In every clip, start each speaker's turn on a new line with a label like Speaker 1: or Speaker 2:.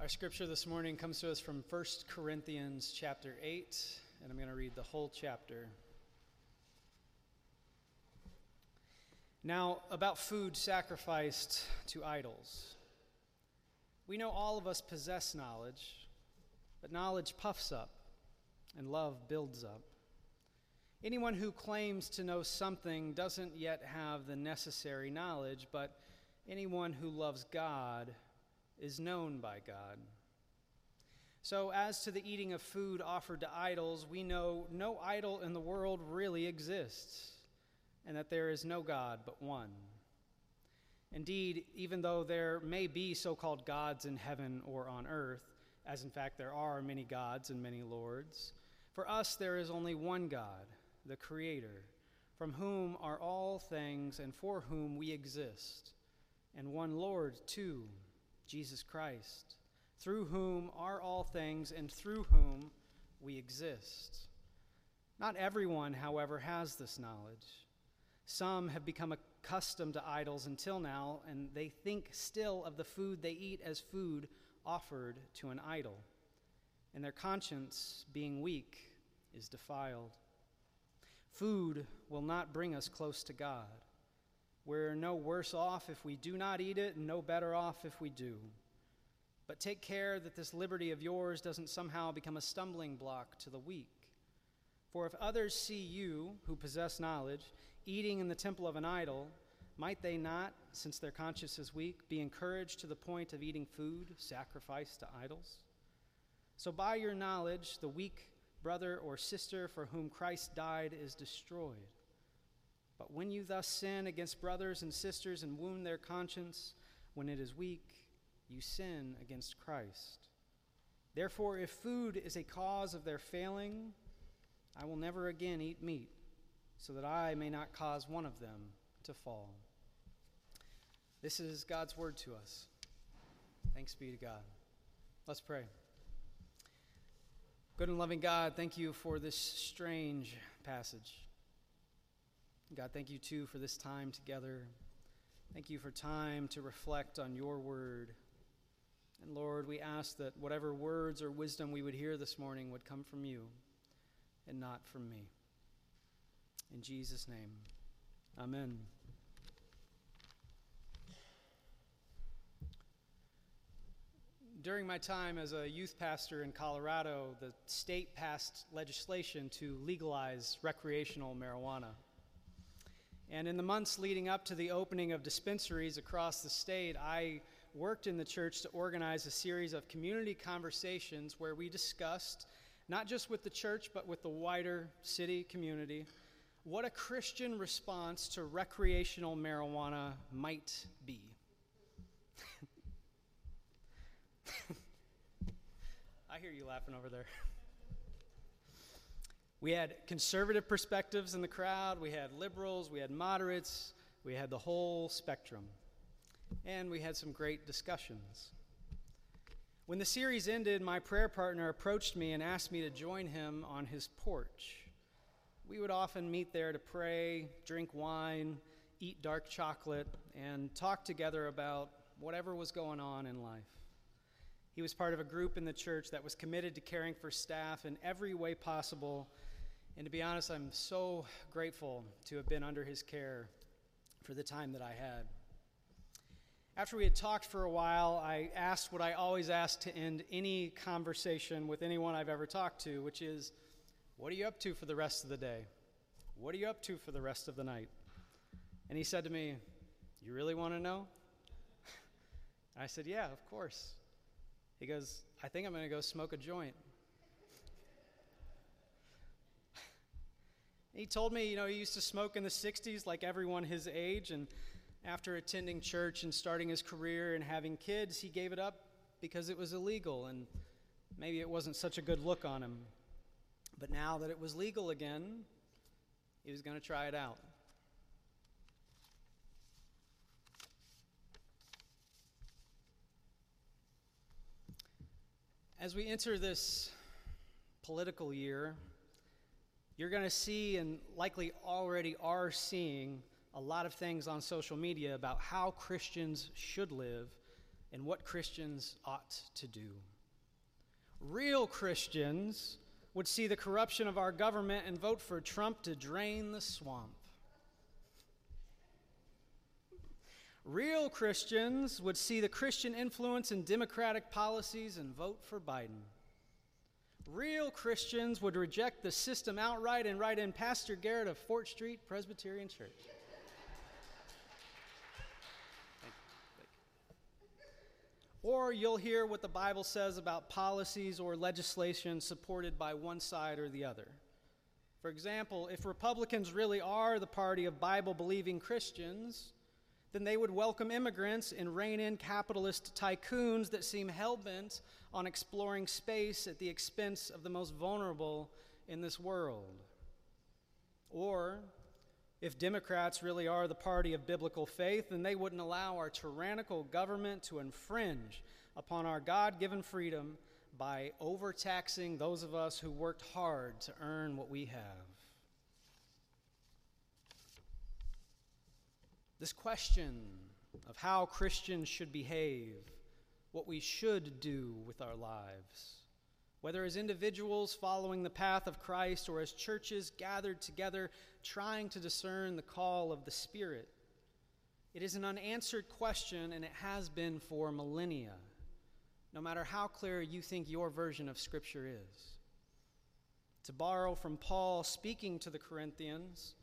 Speaker 1: Our scripture this morning comes to us from 1 Corinthians chapter 8, and I'm going to read the whole chapter. Now, about food sacrificed to idols. We know all of us possess knowledge, but knowledge puffs up, and love builds up. Anyone who claims to know something doesn't yet have the necessary knowledge, but anyone who loves God is known by God. So, as to the eating of food offered to idols, we know no idol in the world really exists, and that there is no God but one. Indeed, even though there may be so called gods in heaven or on earth, as in fact there are many gods and many lords, for us there is only one God, the Creator, from whom are all things and for whom we exist, and one Lord, too Jesus Christ, through whom are all things and through whom we exist. Not everyone, however, has this knowledge. Some have become accustomed to idols until now, and they think still of the food they eat as food offered to an idol. And their conscience, being weak, is defiled. Food will not bring us close to God. We're no worse off if we do not eat it, and no better off if we do. But take care that this liberty of yours doesn't somehow become a stumbling block to the weak. For if others see you, who possess knowledge, eating in the temple of an idol, might they not, since their conscience is weak, be encouraged to the point of eating food sacrificed to idols? So by your knowledge, the weak brother or sister for whom Christ died is destroyed. But when you thus sin against brothers and sisters and wound their conscience when it is weak, you sin against Christ. Therefore, if food is a cause of their failing, I will never again eat meat, so that I may not cause one of them to fall. This is God's word to us. Thanks be to God. Let's pray. Good and loving God, thank you for this strange passage. God, thank you too for this time together. Thank you for time to reflect on your word. And Lord, we ask that whatever words or wisdom we would hear this morning would come from you and not from me. In Jesus' name, amen. During my time as a youth pastor in Colorado, the state passed legislation to legalize recreational marijuana. And in the months leading up to the opening of dispensaries across the state, I worked in the church to organize a series of community conversations where we discussed, not just with the church, but with the wider city community, what a Christian response to recreational marijuana might be. I hear you laughing over there. We had conservative perspectives in the crowd, we had liberals, we had moderates, we had the whole spectrum. And we had some great discussions. When the series ended, my prayer partner approached me and asked me to join him on his porch. We would often meet there to pray, drink wine, eat dark chocolate, and talk together about whatever was going on in life. He was part of a group in the church that was committed to caring for staff in every way possible and to be honest, I'm so grateful to have been under his care for the time that I had. After we had talked for a while, I asked what I always ask to end any conversation with anyone I've ever talked to, which is, What are you up to for the rest of the day? What are you up to for the rest of the night? And he said to me, You really want to know? I said, Yeah, of course. He goes, I think I'm going to go smoke a joint. He told me, you know, he used to smoke in the 60s like everyone his age. And after attending church and starting his career and having kids, he gave it up because it was illegal. And maybe it wasn't such a good look on him. But now that it was legal again, he was going to try it out. As we enter this political year, you're going to see and likely already are seeing a lot of things on social media about how Christians should live and what Christians ought to do. Real Christians would see the corruption of our government and vote for Trump to drain the swamp. Real Christians would see the Christian influence in democratic policies and vote for Biden. Real Christians would reject the system outright and write in Pastor Garrett of Fort Street Presbyterian Church. Or you'll hear what the Bible says about policies or legislation supported by one side or the other. For example, if Republicans really are the party of Bible believing Christians, then they would welcome immigrants and rein in capitalist tycoons that seem hell bent on exploring space at the expense of the most vulnerable in this world. Or, if Democrats really are the party of biblical faith, then they wouldn't allow our tyrannical government to infringe upon our God given freedom by overtaxing those of us who worked hard to earn what we have. This question of how Christians should behave, what we should do with our lives, whether as individuals following the path of Christ or as churches gathered together trying to discern the call of the Spirit. It is an unanswered question, and it has been for millennia, no matter how clear you think your version of Scripture is. To borrow from Paul speaking to the Corinthians,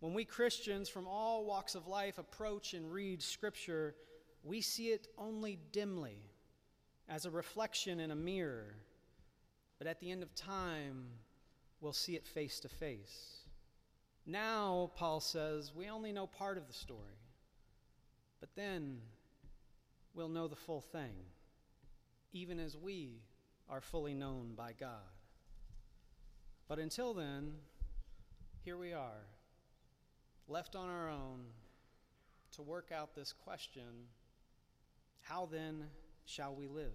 Speaker 1: when we Christians from all walks of life approach and read Scripture, we see it only dimly, as a reflection in a mirror. But at the end of time, we'll see it face to face. Now, Paul says, we only know part of the story. But then we'll know the full thing, even as we are fully known by God. But until then, here we are left on our own to work out this question how then shall we live?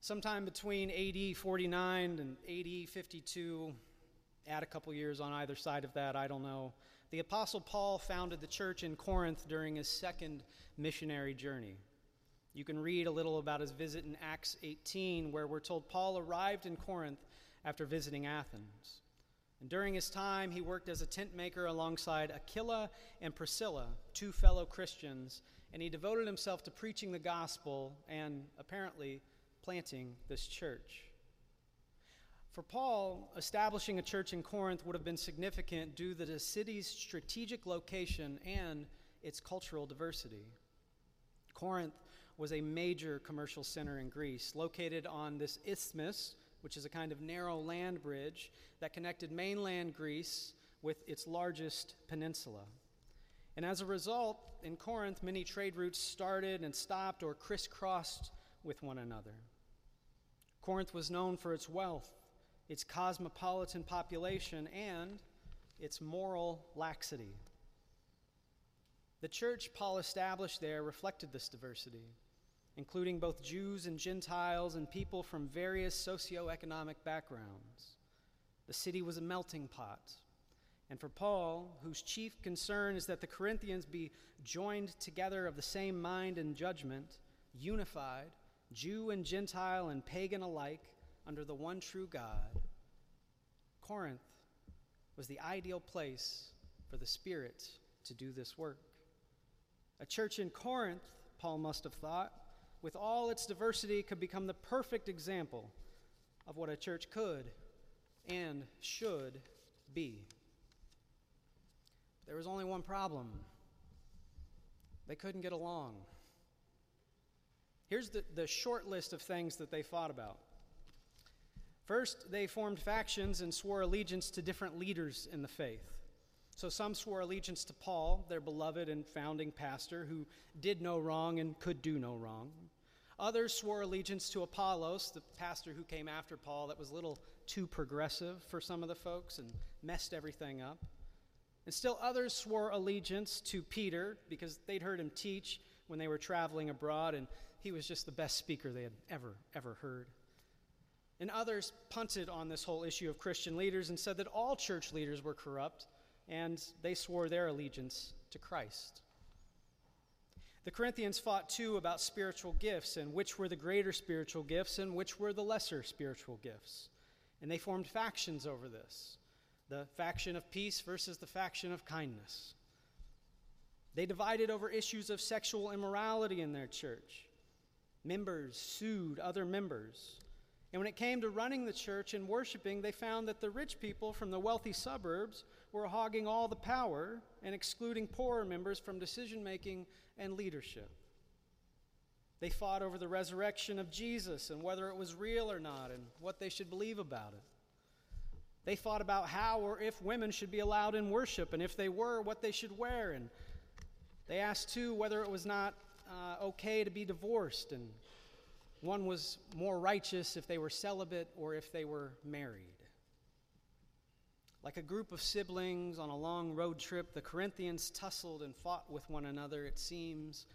Speaker 1: Sometime between AD 49 and AD 52, add a couple years on either side of that, I don't know. The Apostle Paul founded the church in Corinth during his second missionary journey. You can read a little about his visit in Acts 18, where we're told Paul arrived in Corinth after visiting Athens. And during his time, he worked as a tent maker alongside Aquila and Priscilla, two fellow Christians, and he devoted himself to preaching the gospel and apparently planting this church. For Paul, establishing a church in Corinth would have been significant due to the city's strategic location and its cultural diversity. Corinth was a major commercial center in Greece, located on this isthmus, which is a kind of narrow land bridge that connected mainland Greece with its largest peninsula. And as a result, in Corinth, many trade routes started and stopped or crisscrossed with one another. Corinth was known for its wealth, its cosmopolitan population, and its moral laxity. The church Paul established there reflected this diversity including both Jews and Gentiles and people from various socioeconomic backgrounds. The city was a melting pot. And for Paul, whose chief concern is that the Corinthians be joined together of the same mind and judgment, unified, Jew and Gentile and pagan alike, under the one true God, Corinth was the ideal place for the Spirit to do this work. A church in Corinth, Paul must have thought, with all its diversity, could become the perfect example of what a church could and should be. There was only one problem they couldn't get along. Here's the, the short list of things that they fought about. First, they formed factions and swore allegiance to different leaders in the faith. So some swore allegiance to Paul, their beloved and founding pastor, who did no wrong and could do no wrong. Others swore allegiance to Apollos, the pastor who came after Paul, that was a little too progressive for some of the folks and messed everything up. And still others swore allegiance to Peter because they'd heard him teach when they were traveling abroad, and he was just the best speaker they had ever, ever heard. And others punted on this whole issue of Christian leaders and said that all church leaders were corrupt and they swore their allegiance to Christ. The Corinthians fought too about spiritual gifts and which were the greater spiritual gifts and which were the lesser spiritual gifts. And they formed factions over this the faction of peace versus the faction of kindness. They divided over issues of sexual immorality in their church. Members sued other members. And when it came to running the church and worshiping, they found that the rich people from the wealthy suburbs were hogging all the power and excluding poorer members from decision making and leadership. They fought over the resurrection of Jesus and whether it was real or not and what they should believe about it. They fought about how or if women should be allowed in worship, and if they were, what they should wear. And they asked, too, whether it was not uh, okay to be divorced, and one was more righteous if they were celibate or if they were married. Like a group of siblings on a long road trip, the Corinthians tussled and fought with one another, it seems,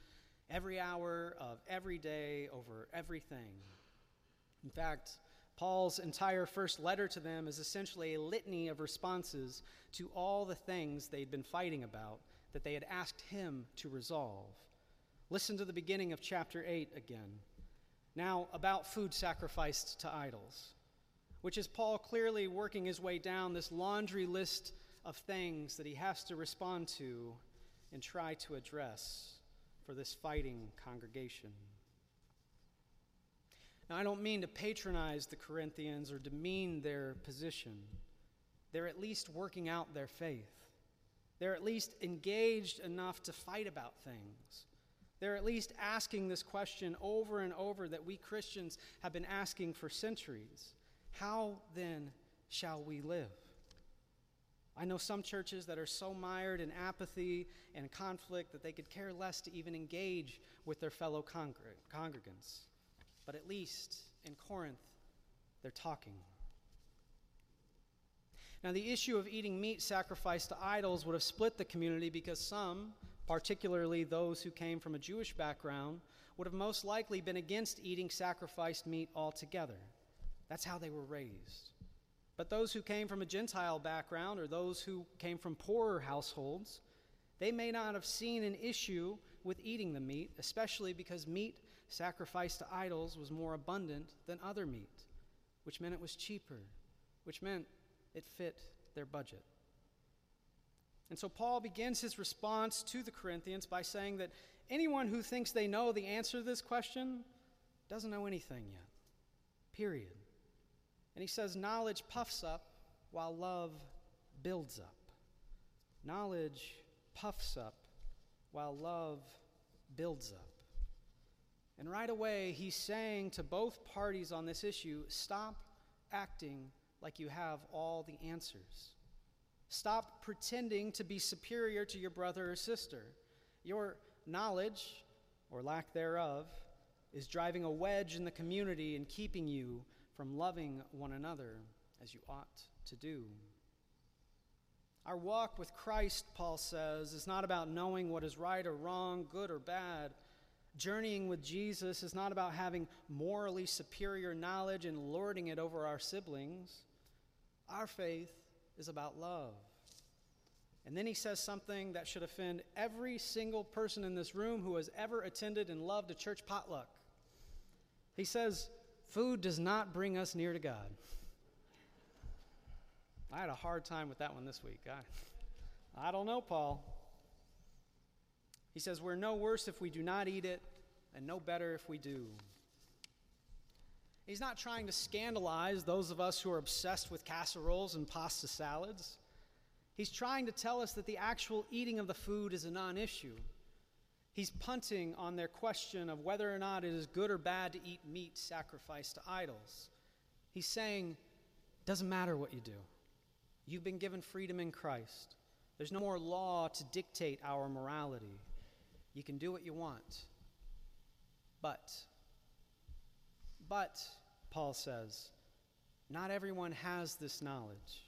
Speaker 1: every hour of every day over everything. In fact, Paul's entire first letter to them is essentially a litany of responses to all the things they'd been fighting about that they had asked him to resolve. Listen to the beginning of chapter 8 again. Now, about food sacrificed to idols which is Paul clearly working his way down this laundry list of things that he has to respond to and try to address for this fighting congregation. Now, I don't mean to patronize the Corinthians or demean their position. They're at least working out their faith. They're at least engaged enough to fight about things. They're at least asking this question over and over that we Christians have been asking for centuries. How then shall we live? I know some churches that are so mired in apathy and conflict that they could care less to even engage with their fellow congregants. But at least in Corinth, they're talking. Now, the issue of eating meat sacrificed to idols would have split the community because some, particularly those who came from a Jewish background, would have most likely been against eating sacrificed meat altogether. That's how they were raised. But those who came from a Gentile background or those who came from poorer households, they may not have seen an issue with eating the meat, especially because meat sacrificed to idols was more abundant than other meat, which meant it was cheaper, which meant it fit their budget. And so Paul begins his response to the Corinthians by saying that anyone who thinks they know the answer to this question doesn't know anything yet. Period. And he says, Knowledge puffs up while love builds up. Knowledge puffs up while love builds up. And right away, he's saying to both parties on this issue stop acting like you have all the answers. Stop pretending to be superior to your brother or sister. Your knowledge, or lack thereof, is driving a wedge in the community and keeping you from loving one another as you ought to do. Our walk with Christ, Paul says, is not about knowing what is right or wrong, good or bad. Journeying with Jesus is not about having morally superior knowledge and lording it over our siblings. Our faith is about love. And then he says something that should offend every single person in this room who has ever attended and loved a church potluck. He says, Food does not bring us near to God. I had a hard time with that one this week. I, I don't know, Paul. He says, We're no worse if we do not eat it, and no better if we do. He's not trying to scandalize those of us who are obsessed with casseroles and pasta salads. He's trying to tell us that the actual eating of the food is a non issue. He's punting on their question of whether or not it is good or bad to eat meat sacrificed to idols. He's saying, doesn't matter what you do. You've been given freedom in Christ. There's no more law to dictate our morality. You can do what you want. But, but, Paul says, not everyone has this knowledge.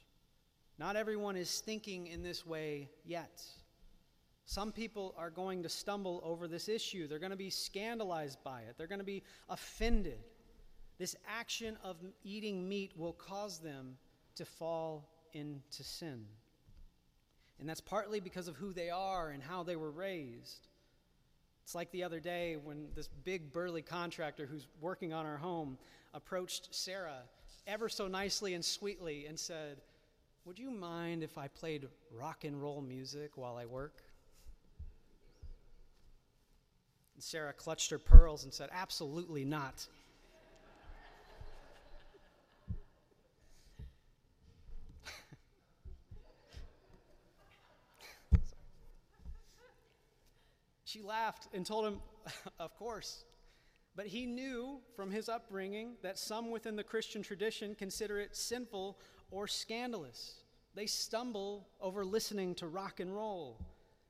Speaker 1: Not everyone is thinking in this way yet. Some people are going to stumble over this issue. They're going to be scandalized by it. They're going to be offended. This action of eating meat will cause them to fall into sin. And that's partly because of who they are and how they were raised. It's like the other day when this big burly contractor who's working on our home approached Sarah ever so nicely and sweetly and said, Would you mind if I played rock and roll music while I work? And Sarah clutched her pearls and said, Absolutely not. she laughed and told him, Of course. But he knew from his upbringing that some within the Christian tradition consider it sinful or scandalous. They stumble over listening to rock and roll.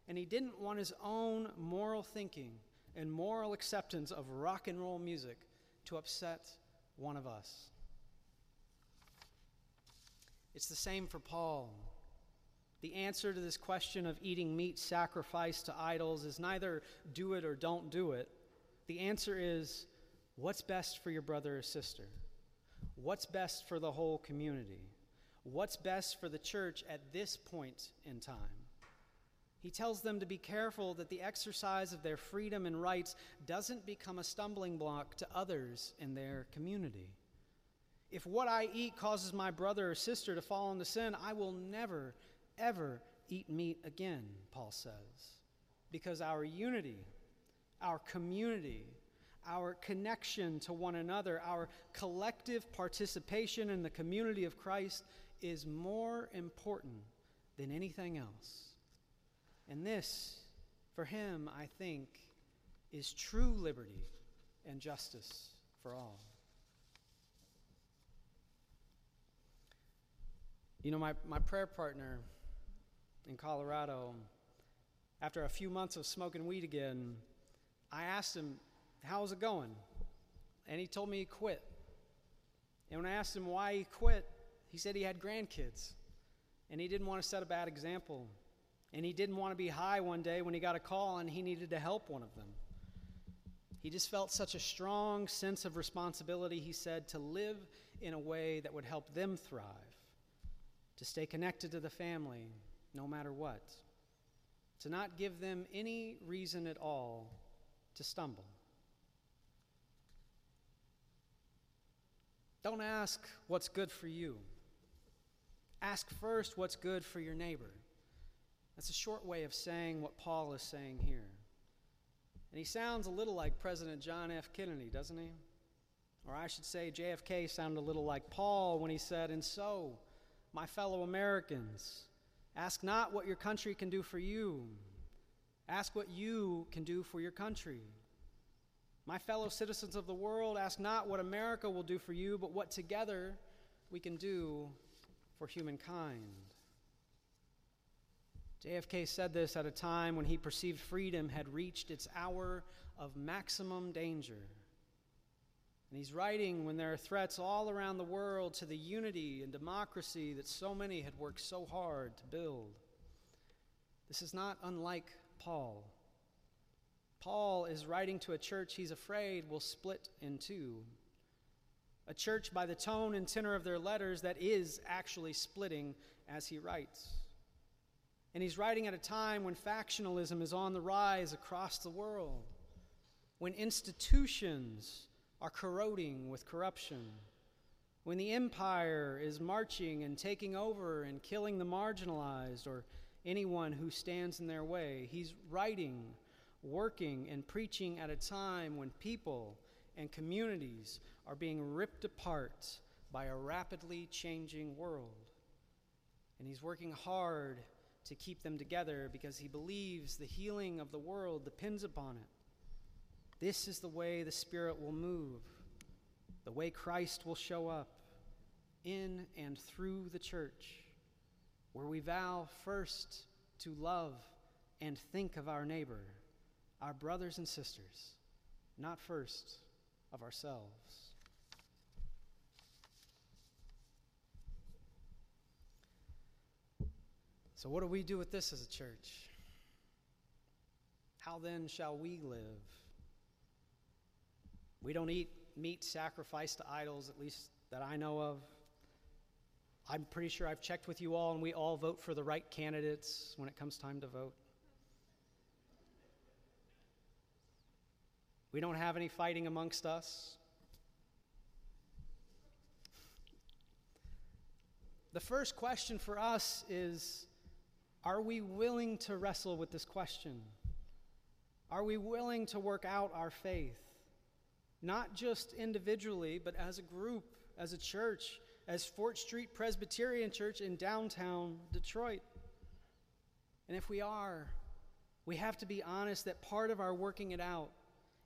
Speaker 1: And he didn't want his own moral thinking and moral acceptance of rock and roll music to upset one of us. It's the same for Paul. The answer to this question of eating meat sacrificed to idols is neither do it or don't do it. The answer is what's best for your brother or sister? What's best for the whole community? What's best for the church at this point in time? He tells them to be careful that the exercise of their freedom and rights doesn't become a stumbling block to others in their community. If what I eat causes my brother or sister to fall into sin, I will never, ever eat meat again, Paul says. Because our unity, our community, our connection to one another, our collective participation in the community of Christ is more important than anything else. And this, for him, I think, is true liberty and justice for all. You know, my, my prayer partner in Colorado, after a few months of smoking weed again, I asked him, How's it going? And he told me he quit. And when I asked him why he quit, he said he had grandkids and he didn't want to set a bad example. And he didn't want to be high one day when he got a call and he needed to help one of them. He just felt such a strong sense of responsibility, he said, to live in a way that would help them thrive, to stay connected to the family no matter what, to not give them any reason at all to stumble. Don't ask what's good for you. Ask first what's good for your neighbor. That's a short way of saying what Paul is saying here. And he sounds a little like President John F. Kennedy, doesn't he? Or I should say, JFK sounded a little like Paul when he said, And so, my fellow Americans, ask not what your country can do for you, ask what you can do for your country. My fellow citizens of the world, ask not what America will do for you, but what together we can do for humankind. JFK said this at a time when he perceived freedom had reached its hour of maximum danger. And he's writing when there are threats all around the world to the unity and democracy that so many had worked so hard to build. This is not unlike Paul. Paul is writing to a church he's afraid will split in two. A church, by the tone and tenor of their letters, that is actually splitting as he writes. And he's writing at a time when factionalism is on the rise across the world, when institutions are corroding with corruption, when the empire is marching and taking over and killing the marginalized or anyone who stands in their way. He's writing working and preaching at a time when people and communities are being ripped apart by a rapidly changing world. And he's working hard to keep them together because he believes the healing of the world depends upon it. This is the way the Spirit will move, the way Christ will show up in and through the church, where we vow first to love and think of our neighbor our brothers and sisters, not first of ourselves. So, what do we do with this as a church? How then shall we live? We don't eat meat sacrificed to idols, at least that I know of. I'm pretty sure I've checked with you all, and we all vote for the right candidates when it comes time to vote. We don't have any fighting amongst us. The first question for us is Are we willing to wrestle with this question? Are we willing to work out our faith? Not just individually, but as a group, as a church, as Fort Street Presbyterian Church in downtown Detroit. And if we are, we have to be honest that part of our working it out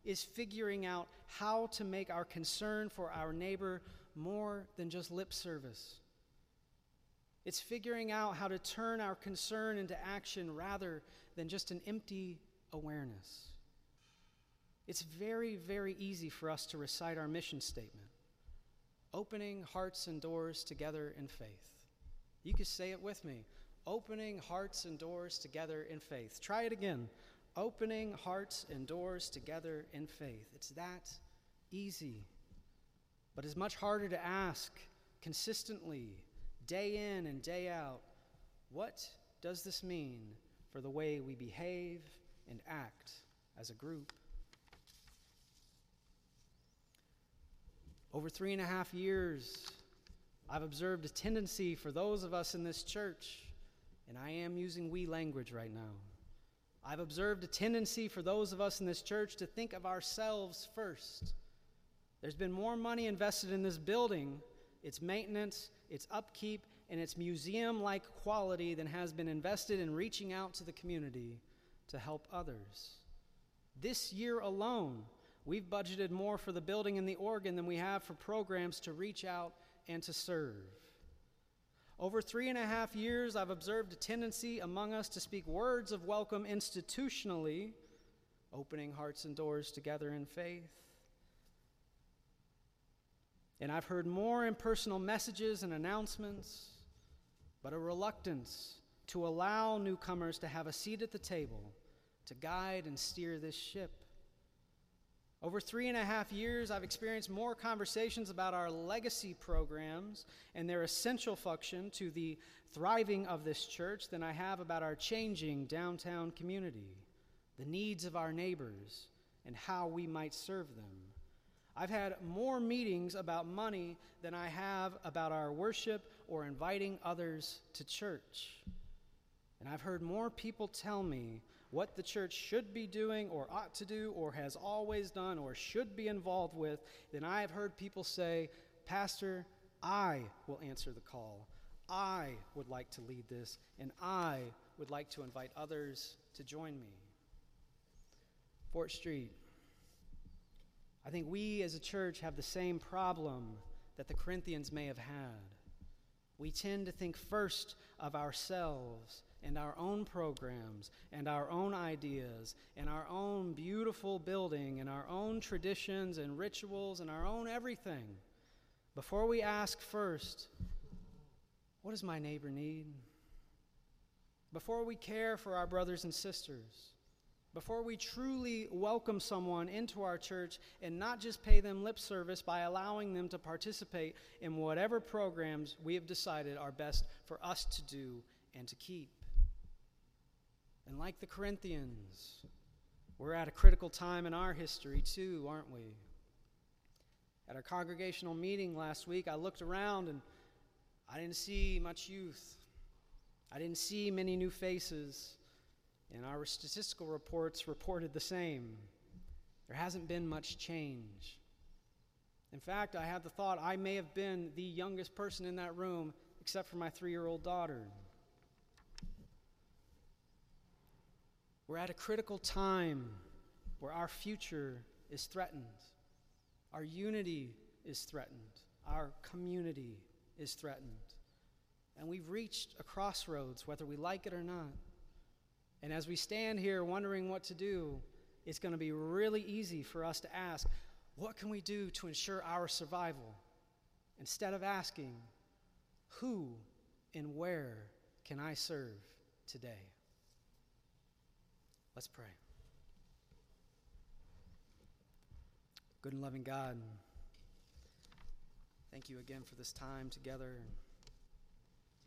Speaker 1: is figuring out how to make our concern for our neighbor more than just lip service. It's figuring out how to turn our concern into action rather than just an empty awareness. It's very, very easy for us to recite our mission statement opening hearts and doors together in faith. You can say it with me opening hearts and doors together in faith. Try it again. Opening hearts and doors together in faith. It's that easy. But it's much harder to ask consistently, day in and day out, what does this mean for the way we behave and act as a group? Over three and a half years, I've observed a tendency for those of us in this church, and I am using we language right now. I've observed a tendency for those of us in this church to think of ourselves first. There's been more money invested in this building, its maintenance, its upkeep, and its museum like quality than has been invested in reaching out to the community to help others. This year alone, We've budgeted more for the building and the organ than we have for programs to reach out and to serve. Over three and a half years, I've observed a tendency among us to speak words of welcome institutionally, opening hearts and doors together in faith. And I've heard more impersonal messages and announcements, but a reluctance to allow newcomers to have a seat at the table to guide and steer this ship. Over three and a half years, I've experienced more conversations about our legacy programs and their essential function to the thriving of this church than I have about our changing downtown community, the needs of our neighbors, and how we might serve them. I've had more meetings about money than I have about our worship or inviting others to church. And I've heard more people tell me what the church should be doing or ought to do or has always done or should be involved with, than I have heard people say, Pastor, I will answer the call. I would like to lead this, and I would like to invite others to join me. Fort Street. I think we as a church have the same problem that the Corinthians may have had. We tend to think first of ourselves and our own programs and our own ideas and our own beautiful building and our own traditions and rituals and our own everything before we ask first, what does my neighbor need? Before we care for our brothers and sisters, before we truly welcome someone into our church and not just pay them lip service by allowing them to participate in whatever programs we have decided are best for us to do and to keep. And like the Corinthians, we're at a critical time in our history too, aren't we? At our congregational meeting last week, I looked around and I didn't see much youth. I didn't see many new faces. And our statistical reports reported the same. There hasn't been much change. In fact, I had the thought I may have been the youngest person in that room, except for my three year old daughter. We're at a critical time where our future is threatened, our unity is threatened, our community is threatened. And we've reached a crossroads, whether we like it or not. And as we stand here wondering what to do, it's going to be really easy for us to ask, what can we do to ensure our survival? Instead of asking, who and where can I serve today? Let's pray. Good and loving God, thank you again for this time together.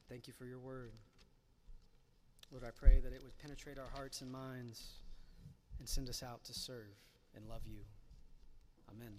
Speaker 1: Thank you for your word. Lord, I pray that it would penetrate our hearts and minds and send us out to serve and love you. Amen.